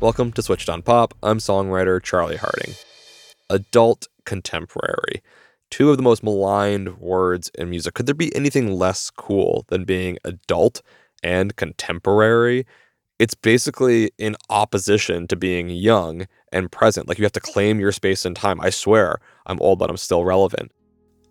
Welcome to Switched on Pop. I'm songwriter Charlie Harding. Adult contemporary. Two of the most maligned words in music. Could there be anything less cool than being adult and contemporary? It's basically in opposition to being young and present. Like you have to claim your space and time. I swear, I'm old, but I'm still relevant.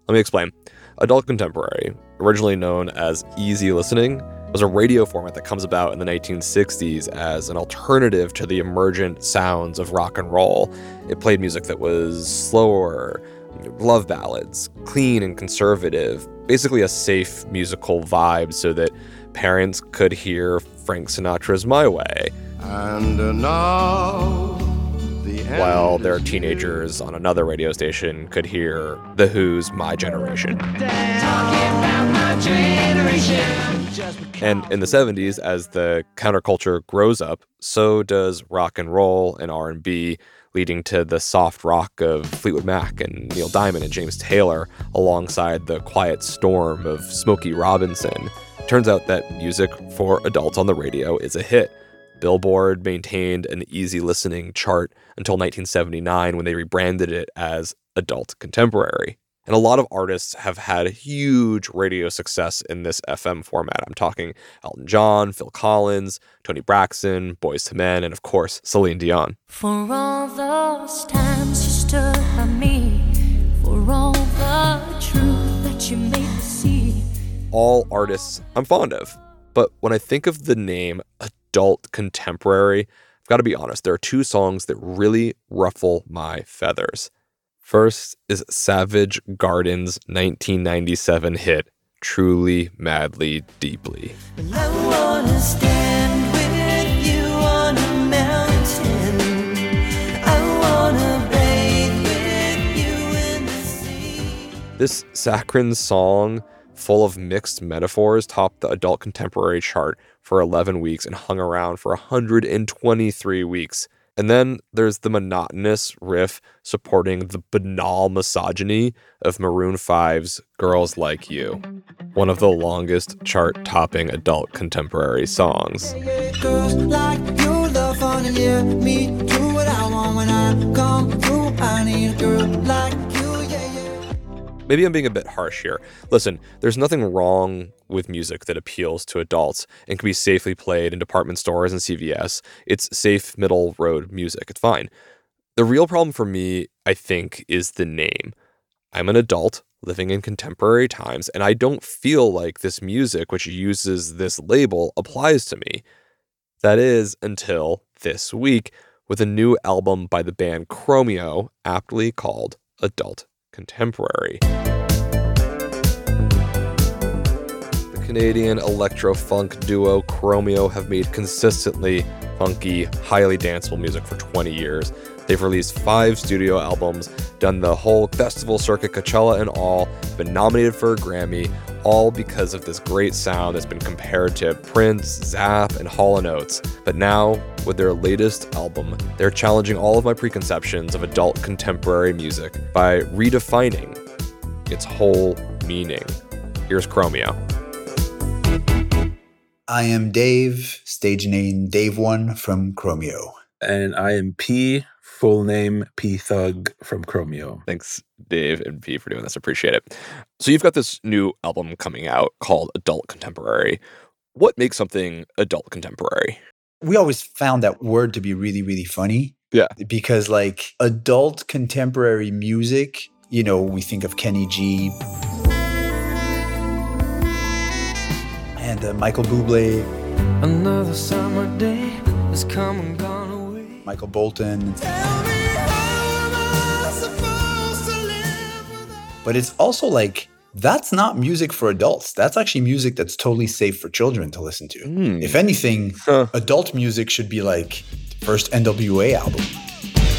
Let me explain. Adult contemporary, originally known as easy listening, was a radio format that comes about in the 1960s as an alternative to the emergent sounds of rock and roll. It played music that was slower, love ballads, clean and conservative, basically a safe musical vibe so that parents could hear Frank Sinatra's My Way. And now While their teenagers on another radio station could hear The Who's My Generation. And in the 70s as the counterculture grows up, so does rock and roll and R&B leading to the soft rock of Fleetwood Mac and Neil Diamond and James Taylor alongside the quiet storm of Smokey Robinson. Turns out that music for adults on the radio is a hit. Billboard maintained an easy listening chart until 1979 when they rebranded it as Adult Contemporary. And a lot of artists have had huge radio success in this FM format. I'm talking Elton John, Phil Collins, Toni Braxton, Boyz II Men, and of course, Celine Dion. For all those times you stood by me, for all the truth that you made me see. All artists I'm fond of. But when I think of the name adult contemporary, I've got to be honest, there are two songs that really ruffle my feathers. First is Savage Garden's 1997 hit, Truly, Madly, Deeply. I wanna stand with you on a mountain. I wanna bathe with you in the sea. This saccharine song, full of mixed metaphors, topped the adult contemporary chart for 11 weeks and hung around for 123 weeks. And then there's the monotonous riff supporting the banal misogyny of Maroon 5's Girls Like You, one of the longest chart topping adult contemporary songs. Girls like you. Maybe I'm being a bit harsh here. Listen, there's nothing wrong with music that appeals to adults and can be safely played in department stores and CVS. It's safe middle road music. It's fine. The real problem for me, I think, is the name. I'm an adult living in contemporary times, and I don't feel like this music, which uses this label, applies to me. That is until this week with a new album by the band Chromeo, aptly called Adult Contemporary. The Canadian electro funk duo Chromeo have made consistently funky, highly danceable music for 20 years. They've released five studio albums, done the whole festival circuit, Coachella and all, been nominated for a Grammy, all because of this great sound that's been compared to Prince, Zapp, and Hall & Oates. But now, with their latest album, they're challenging all of my preconceptions of adult contemporary music by redefining its whole meaning. Here's Chromeo. I am Dave, stage name Dave One from Chromeo. and I am P, full name P Thug from Chromeo. Thanks, Dave and P, for doing this. I appreciate it. So, you've got this new album coming out called Adult Contemporary. What makes something adult contemporary? We always found that word to be really, really funny Yeah. because, like, adult contemporary music, you know, we think of Kenny G and uh, Michael Bublé. Another summer day has come and gone away. Michael Bolton. But it's also like that's not music for adults. That's actually music that's totally safe for children to listen to. Hmm. If anything, Huh. adult music should be like first NWA album.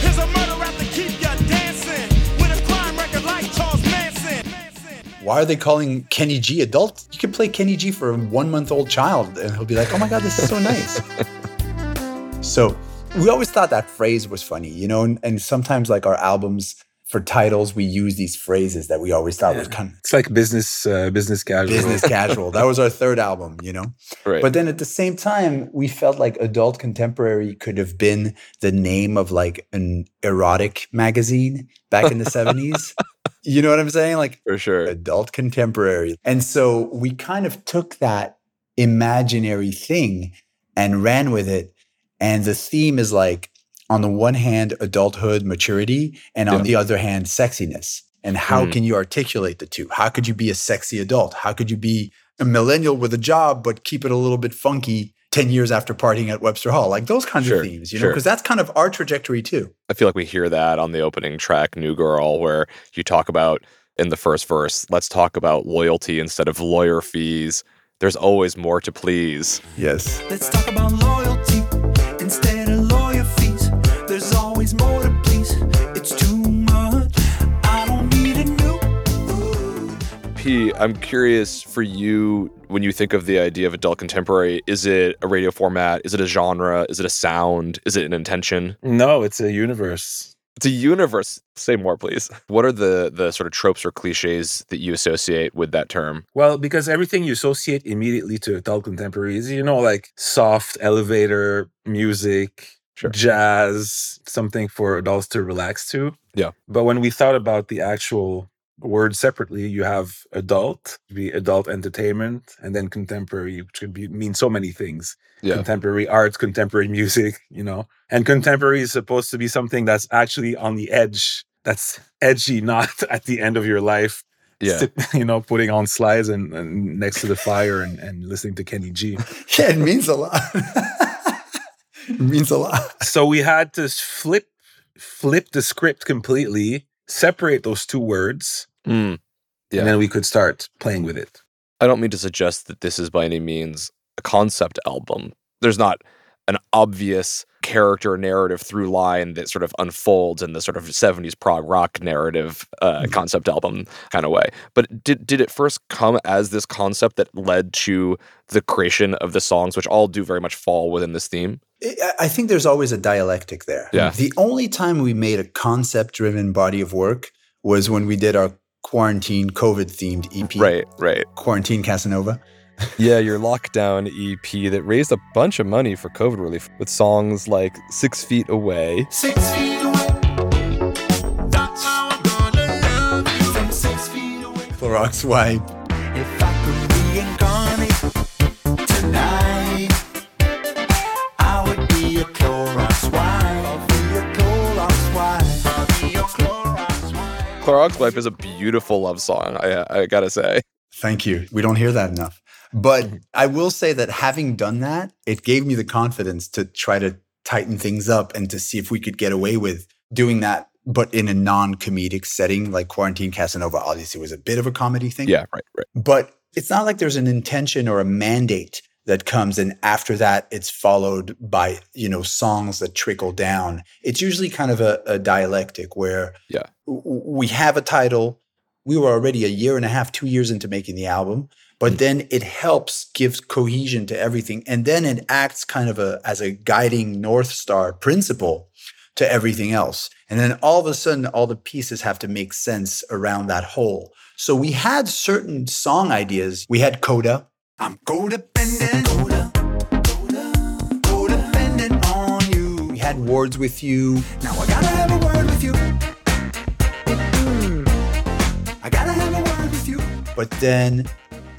Here's a murder rap to keep ya dancing with a crime record like Charles Manson. Why are they calling Kenny G adult? You can play Kenny G for a one month old child and he'll be like, oh my God, this is so nice. so we always thought that phrase was funny, you know, and, and sometimes like our albums for titles, we use these phrases that we always thought was kind of It's like business uh, business casual. business casual. That was our third album, you know? Right. But then at the same time, we felt like adult contemporary could have been the name of like an erotic magazine back in the 70s. You know what I'm saying? Like for sure. adult contemporary. And so we kind of took that imaginary thing and ran with it. And the theme is like, on the one hand, adulthood, maturity, and on Yeah. the other hand, sexiness. And how Mm. can you articulate the two? How could you be a sexy adult? How could you be a millennial with a job, but keep it a little bit funky 10 years after partying at Webster Hall? Like those kinds Sure, of themes, you know, sure. because that's kind of our trajectory too. I feel like we hear that on the opening track, New Girl, where you talk about in the first verse, let's talk about loyalty instead of lawyer fees. There's always more to please. Yes. Let's talk about loyalty I'm curious for you when you think of the idea of adult contemporary, is it a radio format? Is it a genre? Is it a sound? Is it an intention? No, it's a universe. It's a universe. Say more, please. What are the the sort of tropes or cliches that you associate with that term? Well, because everything you associate immediately to adult contemporary is, you know, like soft elevator music, Sure. jazz, something for adults to relax to. Yeah. But when we thought about the actual word separately, you have adult, be adult entertainment, and then contemporary, which could be mean so many things. Yeah. Contemporary art, contemporary music, you know. And contemporary is supposed to be something that's actually on the edge, that's edgy, not at the end of your life. Yeah. you know, putting on slides and, and next to the fire and, and listening to Kenny G. Yeah, it means a lot. it means a lot. so we had to flip flip the script completely, separate those two words, Mm. Yeah. and then we could start playing with it. I don't mean to suggest that this is by any means a concept album. There's not an obvious character narrative through line that sort of unfolds in the sort of 70s prog rock narrative uh, concept album kind of way. But did did it first come as this concept that led to the creation of the songs, which all do very much fall within this theme? I- I think there's always a dialectic there. Yeah. The only time we made a concept driven body of work was when we did our quarantine COVID themed EP. Right, right. Quarantine Casanova. Yeah, your lockdown EP that raised a bunch of money for COVID relief with songs like Six Feet Away. Six feet away. That's how I'm gonna love you from six feet away. Clorox wipe. If I could reincarnate tonight, I would be a Clorox wipe. I'll be a Clorox wipe. I'll be your Clorox wipe. Clorox Wipe is a beautiful love song, I, I gotta say. Thank you. We don't hear that enough. But I will say that having done that, it gave me the confidence to try to tighten things up and to see if we could get away with doing that, but in a non comedic setting. Like Quarantine Casanova obviously was a bit of a comedy thing. Yeah, right, right. But it's not like there's an intention or a mandate that comes and after that it's followed by you know songs that trickle down it's usually kind of a, a dialectic where Yeah. w- we have a title we were already a year and a half two years into making the album but hmm. then it helps gives cohesion to everything. And then it acts kind of a as a guiding north star principle to everything else. And then all of a sudden all the pieces have to make sense around that whole. So we had certain song ideas. We had coda. I'm codependent. Coda, coda, codependent on you. We had words with you. Now i gotta have a word with you. Hmm. I gotta have a word with you. But then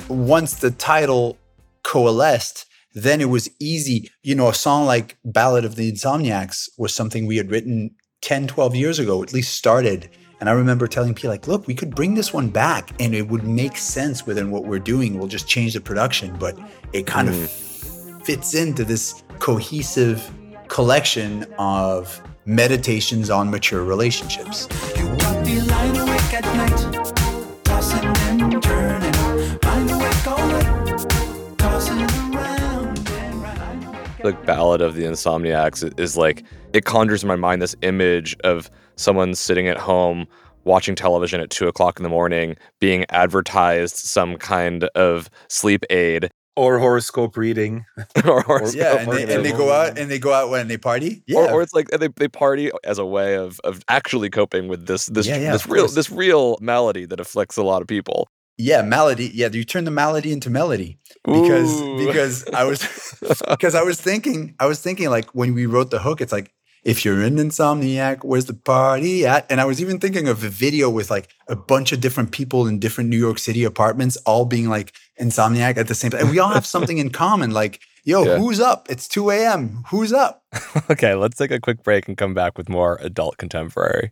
once the title coalesced, then it was easy. You know, a song like Ballad of the Insomniacs was something we had written 10, 12 years ago, at least started. And I remember telling P, like, look, we could bring this one back and it would make sense within what we're doing. We'll just change the production, but it kind of hmm. fits into this cohesive collection of meditations on mature relationships. Round. the ballad of the insomniacs is like it conjures in my mind this image of someone sitting at home watching television at two o'clock in the morning being advertised some kind of sleep aid Or horoscope reading. or, or, Yeah, and they, and they go out and they go out when they party. Yeah, or, or it's like they, they party as a way of, of actually coping with this this Yeah, yeah, this real course. this real malady that afflicts a lot of people. Yeah, melody. Yeah, you turn the melody into melody because Ooh. because I was because I was thinking I was thinking like when we wrote the hook, it's like if you're an insomniac, where's the party at? And I was even thinking of a video with like a bunch of different people in different New York City apartments, all being like insomniac at the same time. And we all have something in common. Like, yo, Yeah. who's up? It's 2 a.m. Who's up? okay, let's take a quick break and come back with more adult contemporary.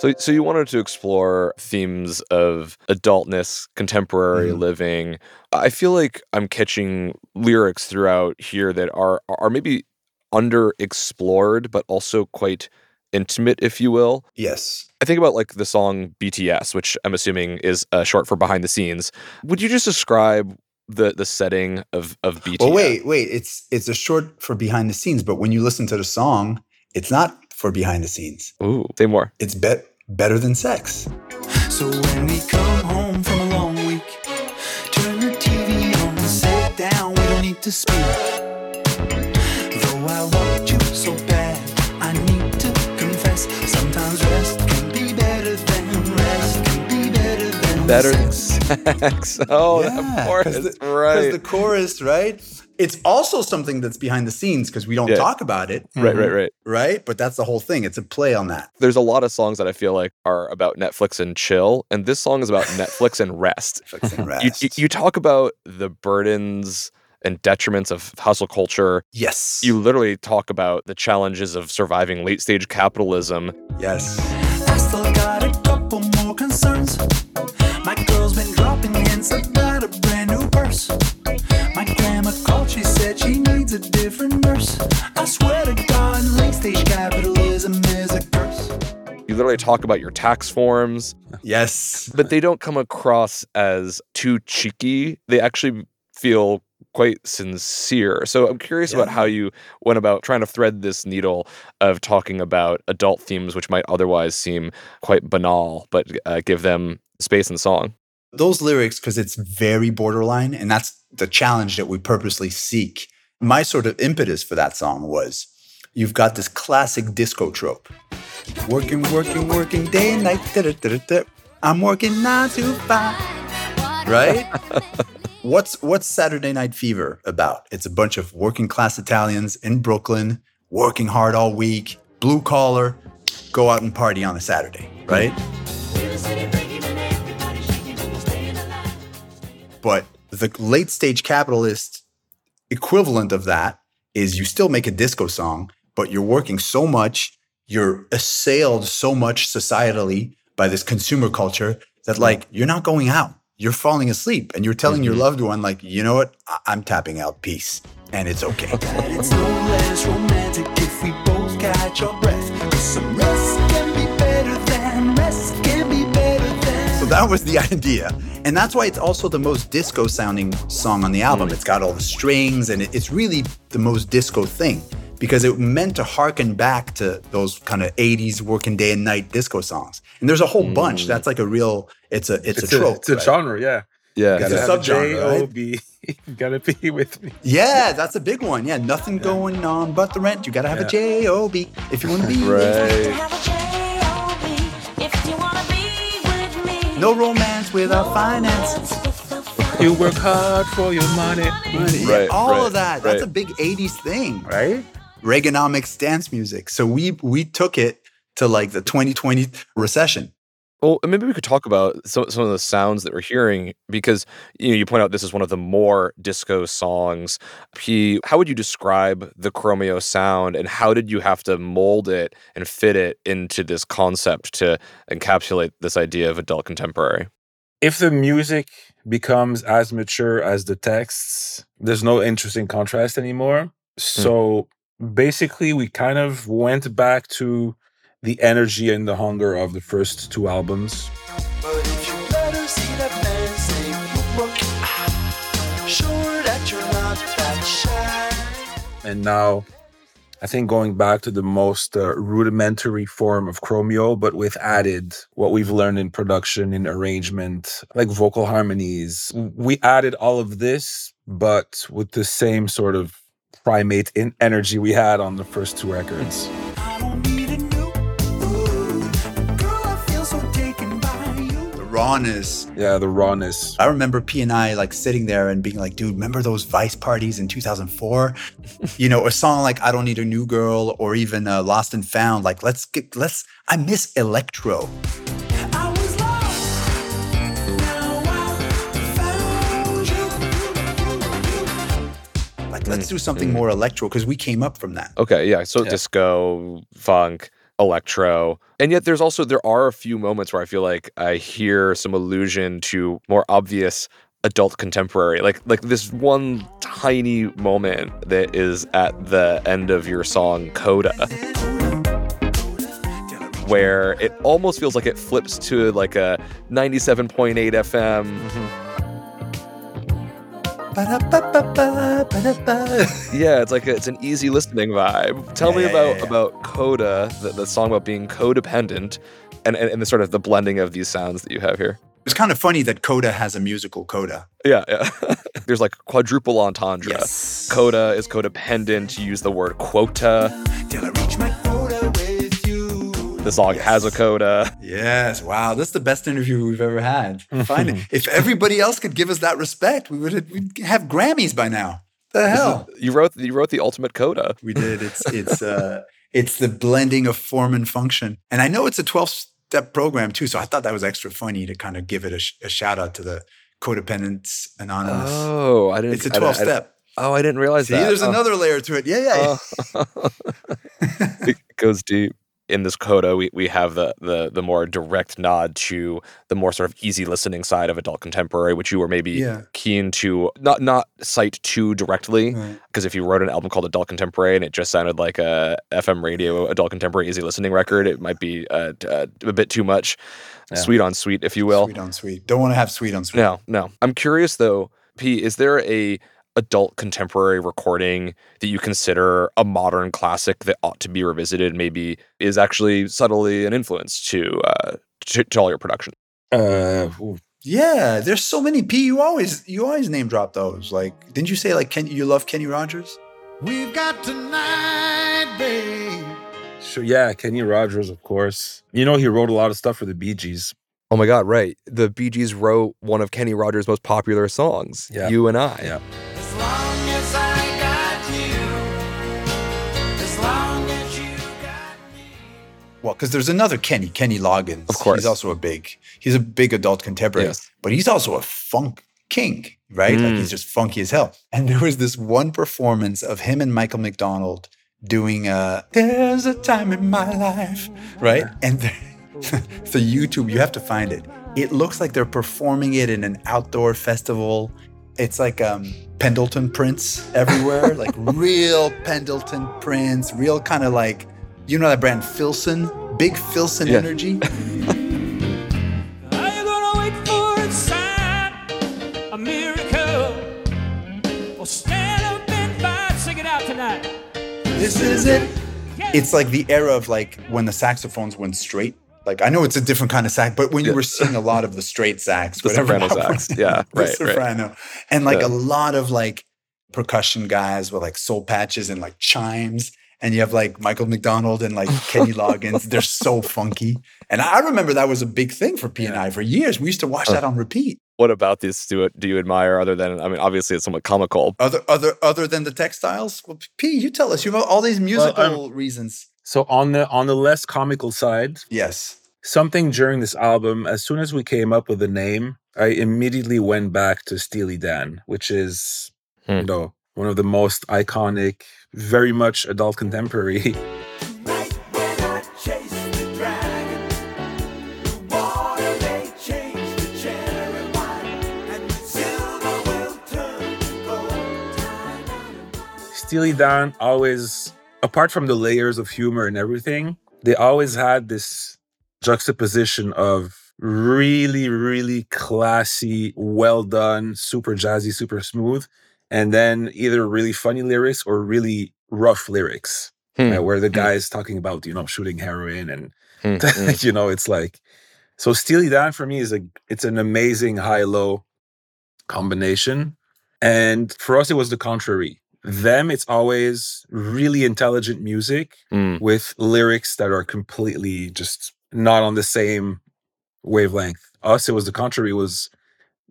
So, so you wanted to explore themes of adultness, contemporary Mm-hmm. living. I feel like I'm catching lyrics throughout here that are are maybe underexplored, but also quite intimate, if you will. Yes. I think about like the song BTS, which I'm assuming is uh, short for behind the scenes. Would you just describe the the setting of of BTS? Well, wait, wait. It's it's a short for behind the scenes, but when you listen to the song, it's not for behind the scenes. Ooh, say more. It's bet better than sex. So when we come home from a long week, turn the TV on, sit down, we don't need to speak. Though I want you so bad, I need to confess, sometimes rest can be better than rest can be better than Better than sex. sex. Oh, that part because is the, right. 'cause the chorus, right? It's also something that's behind the scenes because we don't Yeah. talk about it, right, right, mm-hmm. right. right? But that's the whole thing. It's a play on that. There's a lot of songs that I feel like are about Netflix and chill, and this song is about Netflix and rest. Netflix and You, rest. you, you talk about the burdens and detriments of hustle culture. yes. You literally talk about the challenges of surviving late stage capitalism. yes. I still got a couple more concerns. My girl's been dropping hints about a brand new purse. Different nurse. I swear to God, late stage capitalism is a curse. You literally talk about your tax forms, Yes. but they don't come across as too cheeky. They actually feel quite sincere. So I'm curious about how you went about trying to thread this needle of talking about adult themes, which might otherwise seem quite banal, but uh, give them space in song. Those lyrics, because it's very borderline, and that's the challenge that we purposely seek. My sort of impetus for that song was you've got this classic disco trope. Working, working, working day and night. da, da, da. I'm working nine to five. Right? what's what's Saturday Night Fever about? It's a bunch of working class Italians in Brooklyn, working hard all week, blue collar, go out and party on a Saturday, right? But the late stage capitalist equivalent of that is you still make a disco song, but you're working so much, you're assailed so much societally by this consumer culture that like you're not going out. You're falling asleep and you're telling your loved one, like, you know what? I- I'm tapping out. Peace. And it's okay. And that was the idea. And that's why it's also the most disco sounding song on the album. Mm. It's got all the strings and it- it's really the most disco thing because it meant to harken back to those kind of 80s working day and night disco songs. And there's a whole mm. bunch. That's like a real it's a it's, It's a a, trope. it's a right? genre, yeah. Yeah. It's You a have subgenre, right? J-O-B. You gotta be with me. Yeah, that's a big one. Yeah, nothing going on but the rent. You got to have a J O B if you want to be. Right. No romance without finance. You work hard for your money. Yeah, Right, all right, of that. That's a big '80s thing. Right? Reaganomics dance music. So we we took it to like the 2020 recession. Well, maybe we could talk about some, some of the sounds that we're hearing because you know you point out this is one of the more disco songs. P, how would you describe the Chromeo sound, and how did you have to mold it and fit it into this concept to encapsulate this idea of adult contemporary? If the music becomes as mature as the texts, there's no interesting contrast anymore. Hmm. So basically, we kind of went back to the energy and the hunger of the first two albums. But if you let her see that man say, "Whoop, whoop," sure that you're not that shy. And now, I think going back to the most uh, rudimentary form of Chromeo, but with added what we've learned in production, in arrangement, like vocal harmonies. We added all of this, but with the same sort of primate in energy we had on the first two records. Rawness. Yeah, the rawness. I remember P and I like sitting there and being like, dude, remember those Vice parties in 2004? you know, a song like I Don't Need a New Girl or even uh, Lost and Found. Like, let's get, let's, I miss electro. I was lost. Now I found you. Like, let's do something more electro because we came up from that. Okay, yeah. So Yeah. disco, funk, electro. And yet there's also there are a few moments where I feel like I hear some allusion to more obvious adult contemporary. Like like this one tiny moment that is at the end of your song Coda. Where it almost feels like it flips to like a 97.8 FM. Ba-da-ba. Mm-hmm. Yeah, it's like a, it's an easy listening vibe. Tell Yeah, me yeah, about yeah, about Coda, the, the song about being codependent, and, and and the sort of the blending of these sounds that you have here. It's kind of funny that Coda has a musical Coda. Yeah, yeah. There's like quadruple entendre. Yes. Coda is codependent. You use the word quota. Till I reach my quota with you. The song has a coda. Yes. Wow. That's the best interview we've ever had. Fine. if everybody else could give us that respect, we would we'd have Grammys by now. The hell? You wrote you wrote the ultimate coda. We did. It's it's uh it's the blending of form and function. And I know it's a 12 step program too, so I thought that was extra funny to kind of give it a, sh- a shout out to the Codependence Anonymous. Oh, I didn't. it's a 12 I didn't- step. Oh, I didn't realize See, that. there's Oh. another layer to it. Yeah, yeah. yeah. Oh. it goes deep. In this coda, we, we have the, the the more direct nod to the more sort of easy listening side of adult contemporary, which you were maybe Yeah. keen to not not cite too directly. Right. Because if you wrote an album called Adult Contemporary and it just sounded like a FM radio adult contemporary easy listening record, it might be uh, d- uh, a bit too much sweet on sweet, if you will. Sweet on sweet. Don't want to have sweet on sweet. No, no. I'm curious though, P, is there a adult contemporary recording that you consider a modern classic that ought to be revisited, maybe is actually subtly an influence to uh to, to all your production? Uh, ooh, Yeah, there's so many P. You always you always name drop those. Like, didn't you say like Ken, you love Kenny Rogers? We've got tonight, babe. sure, yeah, Kenny Rogers, of course. You know, he wrote a lot of stuff for the Bee Gees. Oh my god, right. The Bee Gees wrote one of Kenny Rogers' most popular songs, Yeah. You and I. Yeah. Well, because there's another Kenny, Kenny Loggins. Of course. he's also a big. He's a big adult contemporary, Yes. but he's also a funk king, right? Like Mm. he's just funky as hell. And there was this one performance of him and Michael McDonald doing a "There's a time in my life," right? And the YouTube, you have to find it. It looks like they're performing it in an outdoor festival. It's like um Pendleton prints everywhere, like real Pendleton prints, real kind of like you know that brand Filson, big Filson Yeah. energy. Are you gonna wait for a sign, a miracle, or stand up and fight, sing it out tonight? This is it. It's like the era of like when the saxophones went straight, Like I know it's a different kind of sax, but when you Yeah. were seeing a lot of the straight sax, The whatever soprano sax. was, Yeah, the right, right. soprano, and like Yeah. a lot of like percussion guys with like soul patches and like chimes. And you have like Michael McDonald and like Kenny Loggins. They're so funky. And I remember that was a big thing for P and I for years. We used to watch that on repeat. What about this do, do you admire other than, I mean, obviously it's somewhat comical. Other other other than the textiles? Well, P, you tell us. You have all these musical I'm- reasons. So on the on the less comical side, Yes. something during this album, as soon as we came up with the name, I immediately went back to Steely Dan, which is Hmm. you know one of the most iconic, very much adult contemporary. Right when I chase the dragon, the water may change to cherry wine, and the silver will turn to gold. Steely Dan always, apart from the layers of humor and everything, they always had this juxtaposition of really, really classy, well done, super jazzy, super smooth, and then either really funny lyrics or really rough lyrics, Hmm. uh, where the guy is talking about, you know, shooting heroin and, Hmm, hmm. you know, it's like, so Steely Dan for me is a, it's an amazing high low combination. And for us, it was the contrary. Them, it's always really intelligent music Mm. with lyrics that are completely just not on the same wavelength. Us, it was the contrary. It was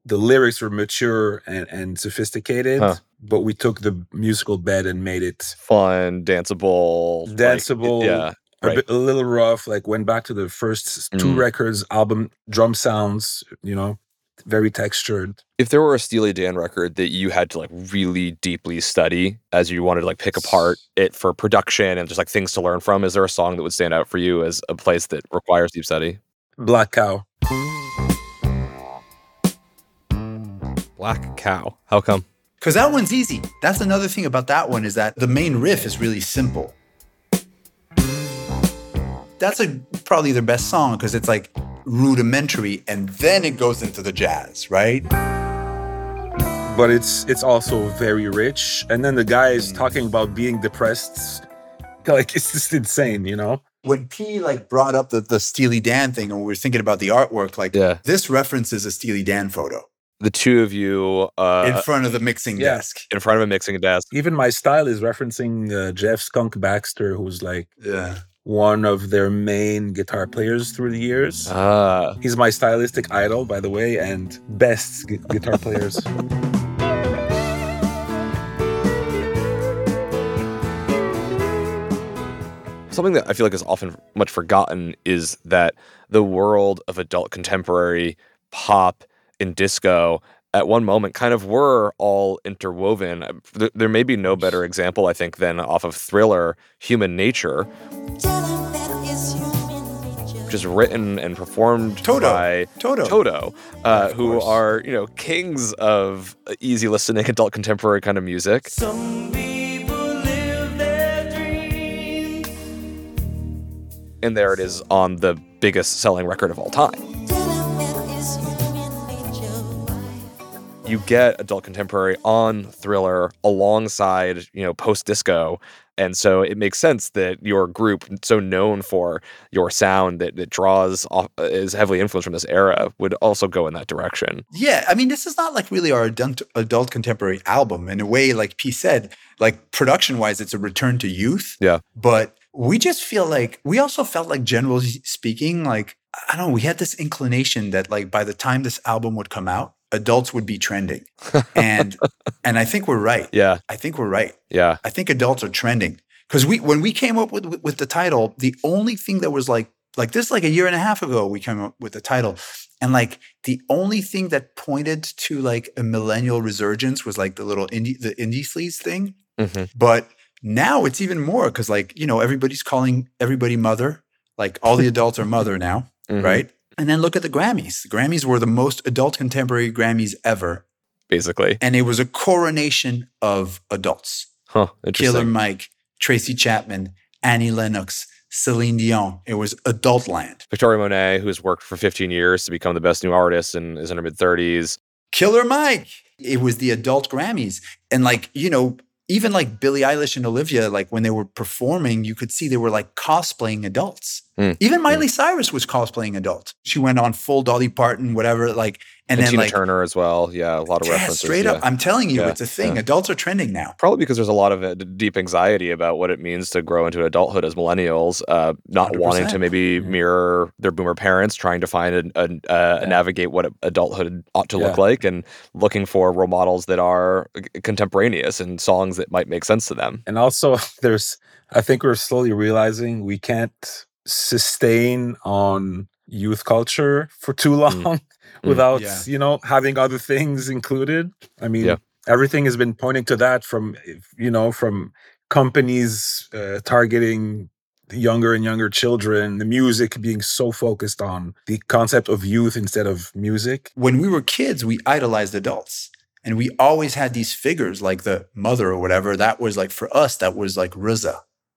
the lyrics were mature and, and sophisticated, Huh. but we took the musical bed and made it Fun, danceable. like, Danceable, yeah. a, Right. bit, a little rough. Like went back to the first two Mm. records, album drum sounds, you know, very textured. If there were a Steely Dan record that you had to like really deeply study as you wanted to like pick apart it for production and just like things to learn from, is there a song that would stand out for you as a place that requires deep study? Black Cow. Black Cow. How come? Because that one's easy. That's another thing about that one is that the main riff is really simple. That's a probably their best song because it's like rudimentary and then it goes into the jazz, right? but it's it's also very rich. And then the guy is mm. talking about being depressed. Like it's just insane, you know. When P like brought up the, the Steely Dan thing and we were thinking about the artwork, like Yeah. this references a Steely Dan photo The two of you uh, in front of the mixing yeah. desk. in front of a mixing desk. Even my style is referencing uh, Jeff Skunk Baxter, who's like Yeah. one of their main guitar players through the years. Ah, He's my stylistic idol, by the way, and best gu- guitar players. something that I feel like is often much forgotten is that the world of adult contemporary pop and disco at one moment kind of were all interwoven. Uh, There, there may be no better example, I think, than off of Thriller, Human Nature, which is written and performed Toto. by Toto. Toto, uh, who are you know kings of easy listening adult contemporary kind of music. Some people live their dreams. And there it is on the biggest selling record of all time. You get adult contemporary on Thriller alongside, you know, post disco. And so it makes sense that your group, so known for your sound that, that draws off, uh, is heavily influenced from this era, would also go in that direction. Yeah, I mean, this is not like really our adult, adult contemporary album. In a way, like P said, like production wise, it's a return to youth. Yeah. But we just feel like we also felt like, generally speaking, like I don't know, we had this inclination that like by the time this album would come out, adults would be trending, and and I think we're right. Yeah. I think we're right. Yeah. I think adults are trending because we when we came up with, with the title, the only thing that was like like this like a year and a half ago we came up with the title, and like the only thing that pointed to like a millennial resurgence was like the little indie the indie sleaze thing, hmm but now it's even more because like you know everybody's calling everybody mother, like all the adults are mother now, Mhm. right? And then look at the Grammys. The Grammys were the most adult contemporary Grammys ever, Basically. and it was a coronation of adults. Huh. Interesting. Killer Mike, Tracy Chapman, Annie Lennox, Celine Dion. It was adult land. Victoria Monet, who has worked for 15 years to become the best new artist and is in her mid 30s. Killer Mike. It was the adult Grammys. And like, you know, even like Billie Eilish and Olivia, like when they were performing, you could see they were like cosplaying adults. Mm. Even Miley Cyrus was cosplaying adult. She went on full Dolly Parton, whatever, like, and, And, then Tina like, Turner as well. Yeah, a lot of yeah, references. straight up. yeah. I'm telling you, Yeah, it's a thing. yeah. Adults are trending now. Probably because there's a lot of uh, deep anxiety about what it means to grow into adulthood as millennials, uh, not wanting to maybe mirror their boomer parents, trying to find and uh, uh, navigate what adulthood ought to look like, and looking for role models that are uh, contemporaneous and songs that might make sense to them. And also, there's, I think we're slowly realizing we can't sustain on youth culture for too long without, Yeah. you know, having other things included. I mean, Yeah. everything has been pointing to that from, you know, from companies uh, targeting younger and younger children, the music being so focused on the concept of youth instead of music. when we were kids, we idolized adults. And we always had these figures like the mother or whatever. That was like for us, that was like RZA.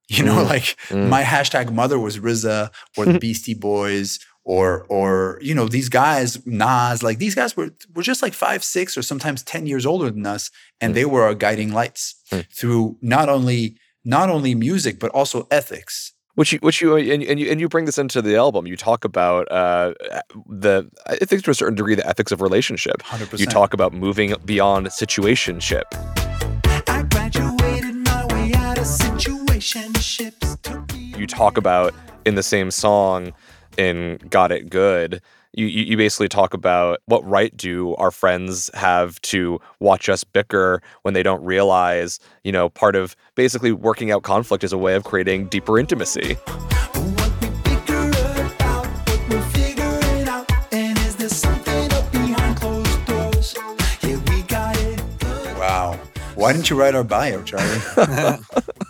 You know, Mm, like mm. my hashtag mother was RZA or the Beastie Boys or or you know, these guys, Nas, like these guys were were just like five, six, or sometimes 10 years older than us. And Mm. they were our guiding lights Mm. through not only not only music, but also ethics. Which you, which you, and, and you, and you bring this into the album. You talk about uh, the, I think to a certain degree, the ethics of relationship. 100%. You talk about moving beyond situationship. I graduated my way out of situationships. You talk about in the same song in "Got It Good." You, you you basically talk about what right do our friends have to watch us bicker when they don't realize, you know, part of basically working out conflict is a way of creating deeper intimacy. what we figure out, what we're figuring out. And is there something up behind closed doors? Yeah, we got it. Wow. Why didn't you write our bio, Charlie?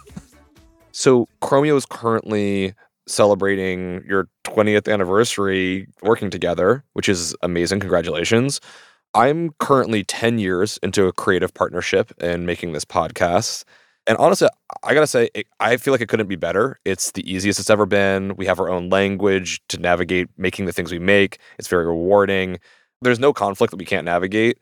So Chromeo is currently celebrating your 20th anniversary working together, which is amazing. Congratulations. I'm currently 10 years into a creative partnership and making this podcast. And honestly, I gotta say, I feel like it couldn't be better. It's the easiest it's ever been. We have our own language to navigate making the things we make. It's very rewarding. There's no conflict that we can't navigate.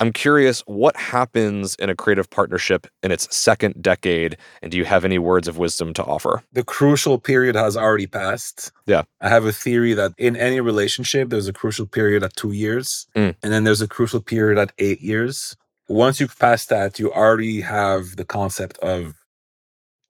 I'm curious what happens in a creative partnership in its second decade, and do you have any words of wisdom to offer? The crucial period has already passed. Yeah. I have a theory that in any relationship, there's a crucial period at two years, Mm. and then there's a crucial period at eight years. Once you've passed that, you already have the concept of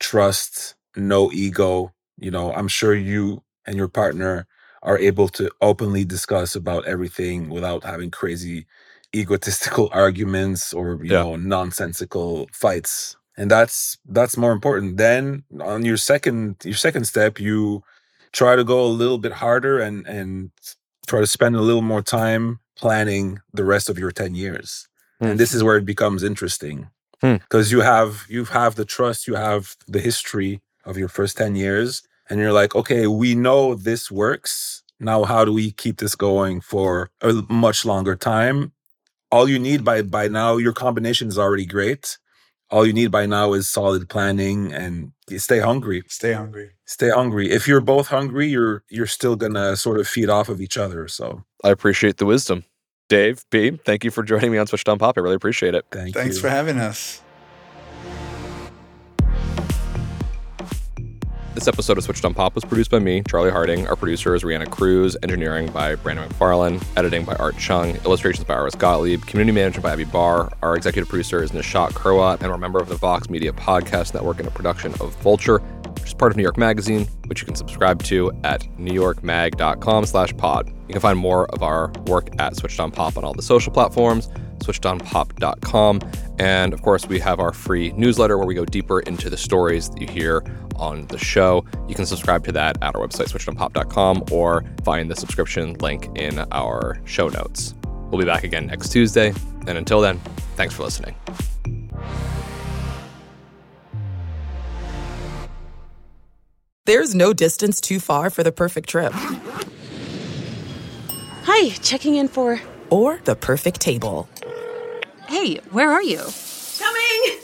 trust, no ego. You know, I'm sure you and your partner are able to openly discuss about everything without having crazy egotistical arguments or you Yeah. know nonsensical fights and that's that's more important then on your second your second step you try to go a little bit harder and and try to spend a little more time planning the rest of your 10 years Hmm. and this is where it becomes interesting Hmm. because you have you have the trust you have the history of your first 10 years and you're like okay we know this works now how do we keep this going for a much longer time all you need by by now your combination is already great all you need by now is solid planning and stay hungry Stay hungry. stay hungry if you're both hungry you're you're still gonna sort of feed off of each other so I appreciate the wisdom. Dave, P, thank you for joining me on Switched on Pop. I really appreciate it. thank Thanks you for having us. This episode of Switched on Pop was produced by me, Charlie Harding. Our producer is Reanna Cruz, engineering by Brandon McFarlane, editing by Art Chung, illustrations by Iris Gottlieb, community management by Abby Barr. Our executive producer is Nishat Kurwat, and we're a member of the Vox Media Podcast Network and a production of Vulture, which is part of New York Magazine, which you can subscribe to at newyorkmag.com slash pod. You can find more of our work at Switched on Pop on all the social platforms, switchedonpop.com. And of course, we have our free newsletter where we go deeper into the stories that you hear on the show. You can subscribe to that at our website, switchedonpop.com, or find the subscription link in our show notes. We'll be back again next Tuesday. And until then, thanks for listening. There's no distance too far for the perfect trip Hi, checking in for. or the perfect table. Hey, where are you? Coming!